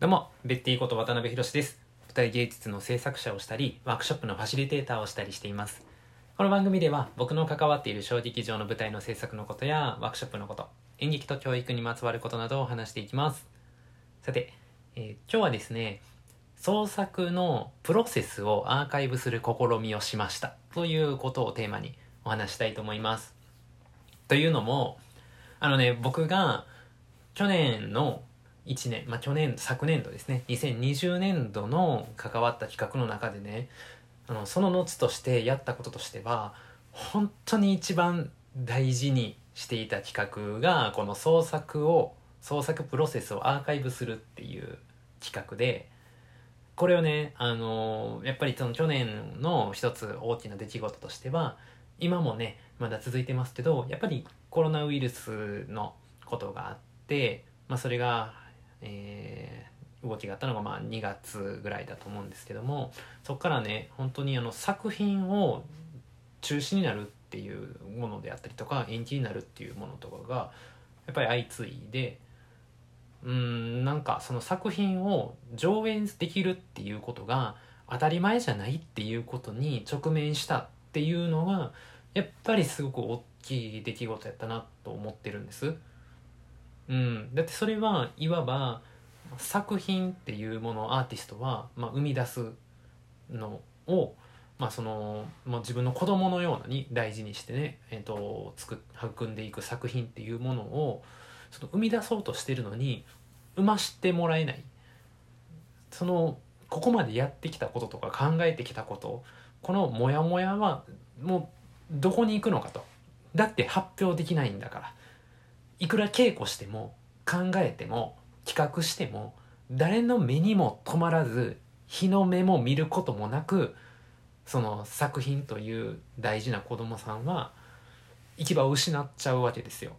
どうも、ベッティこと渡辺博です。舞台芸術の制作者をしたり、ワークショップのファシリテーターをしたりしています。この番組では、僕の関わっている小劇場の舞台の制作のことや、ワークショップのこと、演劇と教育にまつわることなどを話していきます。さて、えー今日はですね、創作のプロセスをアーカイブする試みをしました。ということをテーマにお話したいと思います。というのも、あのね、僕が去年の1年、まあ、去年、昨年度ですね、2020年度の関わった企画の中でね、あのその後としてやったこととしては、本当に一番大事にしていた企画が、この創作を、創作プロセスをアーカイブするっていう企画で、これをね、あのやっぱりその去年の一つ大きな出来事としては、今もね、まだ続いてますけど、やっぱりコロナウイルスのことがあって、まあ、それが、えー動きがあったのがまあ2月ぐらいだと思うんですけどもそこからね本当にあの作品を中止になるっていうものであったりとか延期になるっていうものとかがやっぱり相次いでうんなんかその作品を上演できるっていうことが当たり前じゃないっていうことに直面したっていうのがやっぱりすごく大きい出来事やったなと思ってるんです。うん、だってそれはいわば作品っていうものをアーティストは、まあ、生み出すのを、まあそのまあ、自分の子供のようなに大事にしてね、えー、と作っ育んでいく作品っていうものをその生み出そうとしてるのに生ましてもらえない。そのここまでやってきたこととか考えてきたことこのモヤモヤはもうどこに行くのかと。だって発表できないんだから。いくら稽古しても考えても企画しても誰の目にも止まらず日の目も見ることもなくその作品という大事な子供さんは行き場を失っちゃうわけですよ。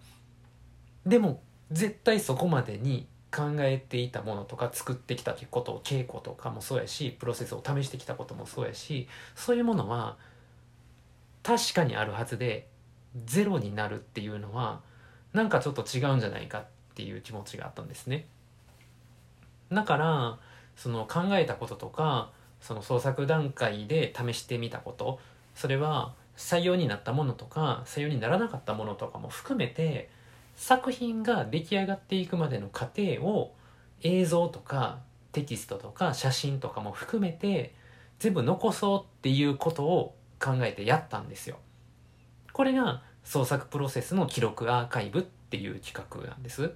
でも絶対そこまでに考えていたものとか作ってきたことを稽古とかもそうやしプロセスを試してきたこともそうやしそういうものは確かにあるはずでゼロになるっていうのはなんかちょっと違うんじゃないかっていう気持ちがあったんですね。だからその考えたこととかその創作段階で試してみたことそれは採用になったものとか採用にならなかったものとかも含めて作品が出来上がっていくまでの過程を映像とかテキストとか写真とかも含めて全部残そうっていうことを考えてやったんですよ。これが創作プロセスの記録アーカイブっていう企画なんです。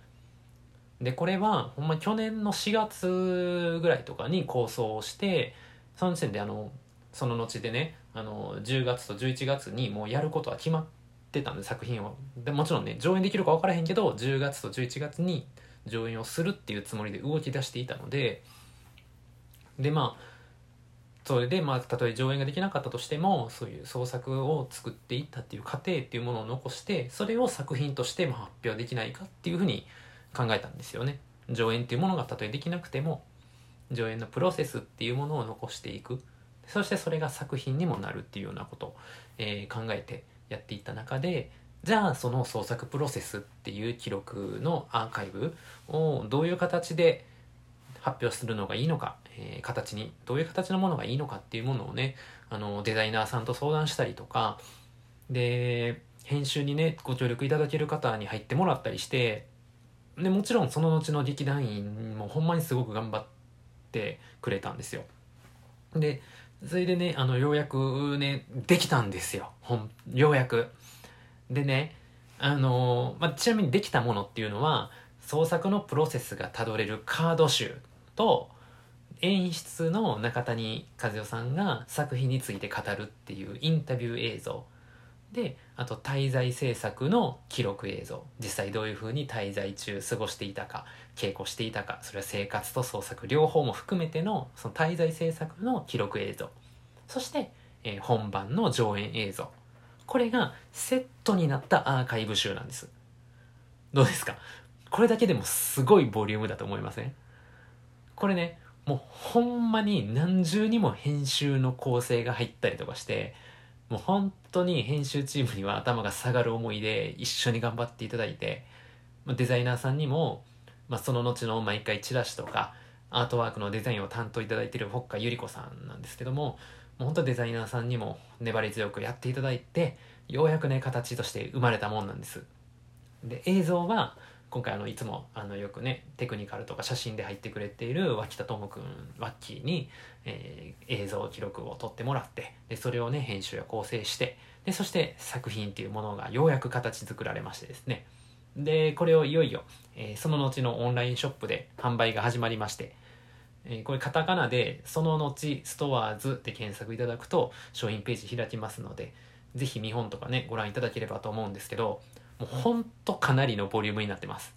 でこれはほんま去年の4月ぐらいとかに構想をしてその時点であのその後でねあの10月と11月にもうやることは決まってたんで作品を。でもちろんね上演できるか分からへんけど10月と11月に上演をするっていうつもりで動き出していたのででまあそれでまあたとえ上演ができなかったとしてもそういう創作を作っていったっていう過程っていうものを残してそれを作品としてま発表できないかっていうふうに考えたんですよね。上演っていうものがたとえできなくても上演のプロセスっていうものを残していく。そしてそれが作品にもなるっていうようなことを、えー考えてやっていった中でじゃあその創作プロセスっていう記録のアーカイブをどういう形で発表するのがいいのか、えー形にどういう形のものがいいのかっていうものをねあのデザイナーさんと相談したりとかで編集にねご協力いただける方に入ってもらったりしてでもちろんその後の劇団員もほんまにすごく頑張ってくれたんですよ。でそれでねあのようやくねできたんですよ。ほんようやく。でねあの、まあ、ちなみにできたものっていうのは創作のプロセスがたどれるカード集。と演出の中谷和代さんが作品について語るっていうインタビュー映像。であと滞在制作の記録映像。実際どういうふうに滞在中過ごしていたか稽古していたかそれは生活と創作両方も含めてのその滞在制作の記録映像。そして、えー本番の上演映像。これがセットになったアーカイブ集なんです。どうですか？これだけでもすごいボリュームだと思いません？これねもうほんまに何重にも編集の構成が入ったりとかしてもう本当に編集チームには頭が下がる思いで一緒に頑張っていただいてまデザイナーさんにも、まあ、その後の毎回チラシとかアートワークのデザインを担当いただいている北海ゆり子さんなんですけどももう本当デザイナーさんにも粘り強くやっていただいてようやくね形として生まれたもんなんです。で映像は今回あのいつもあのよくねテクニカルとか写真で入ってくれている脇田智くんワッキーに、えー、映像記録を撮ってもらってでそれをね編集や構成してでそして作品っていうものがようやく形作られましてですね。でこれをいよいよ、えー、その後のオンラインショップで販売が始まりましてえー、これカタカナでその後ストアーズで検索いただくと商品ページ開きますのでぜひ見本とかねご覧いただければと思うんですけどもうほんとかなりのボリュームになってます。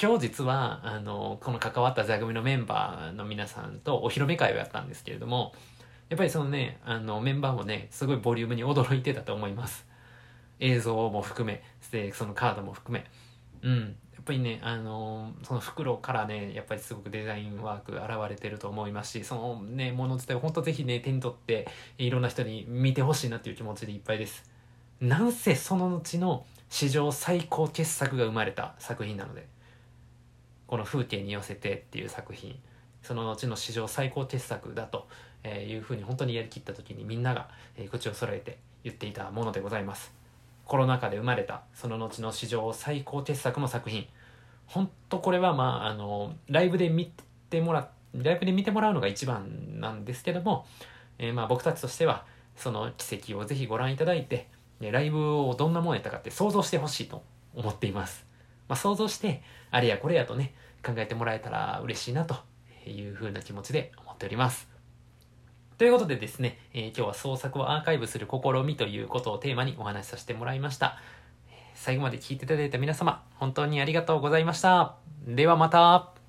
今日実はあのこの関わった座組のメンバーの皆さんとお披露目会をやったんですけれどもやっぱりそのねあのメンバーもねすごいボリュームに驚いてたと思います。映像も含めでそのカードも含め。うん。やっぱりねあのその袋からねやっぱりすごくデザインワーク現れてると思いますしそのねもの自体を本当ぜひね手に取っていろんな人に見てほしいなっていう気持ちでいっぱいです。なんせその後の史上最高傑作が生まれた作品なのでこの風景に寄せてっていう作品その後の史上最高傑作だというふうに本当にやりきった時にみんなが口を揃えて言っていたものでございます。コロナ禍で生まれたその後の史上最高傑作の作品。本当これはまああのライブで見てもらライブで見てもらうのが一番なんですけども、えー、まあ僕たちとしてはその奇跡をぜひご覧いただいてライブをどんなものやったかって想像してほしいと思っています、まあ、想像してあれやこれやとね考えてもらえたら嬉しいなというふうな気持ちで思っておりますということでですね、えー、今日は創作をアーカイブする試みということをテーマにお話しさせてもらいました。最後まで聞いていただいた皆様、本当にありがとうございました。ではまた。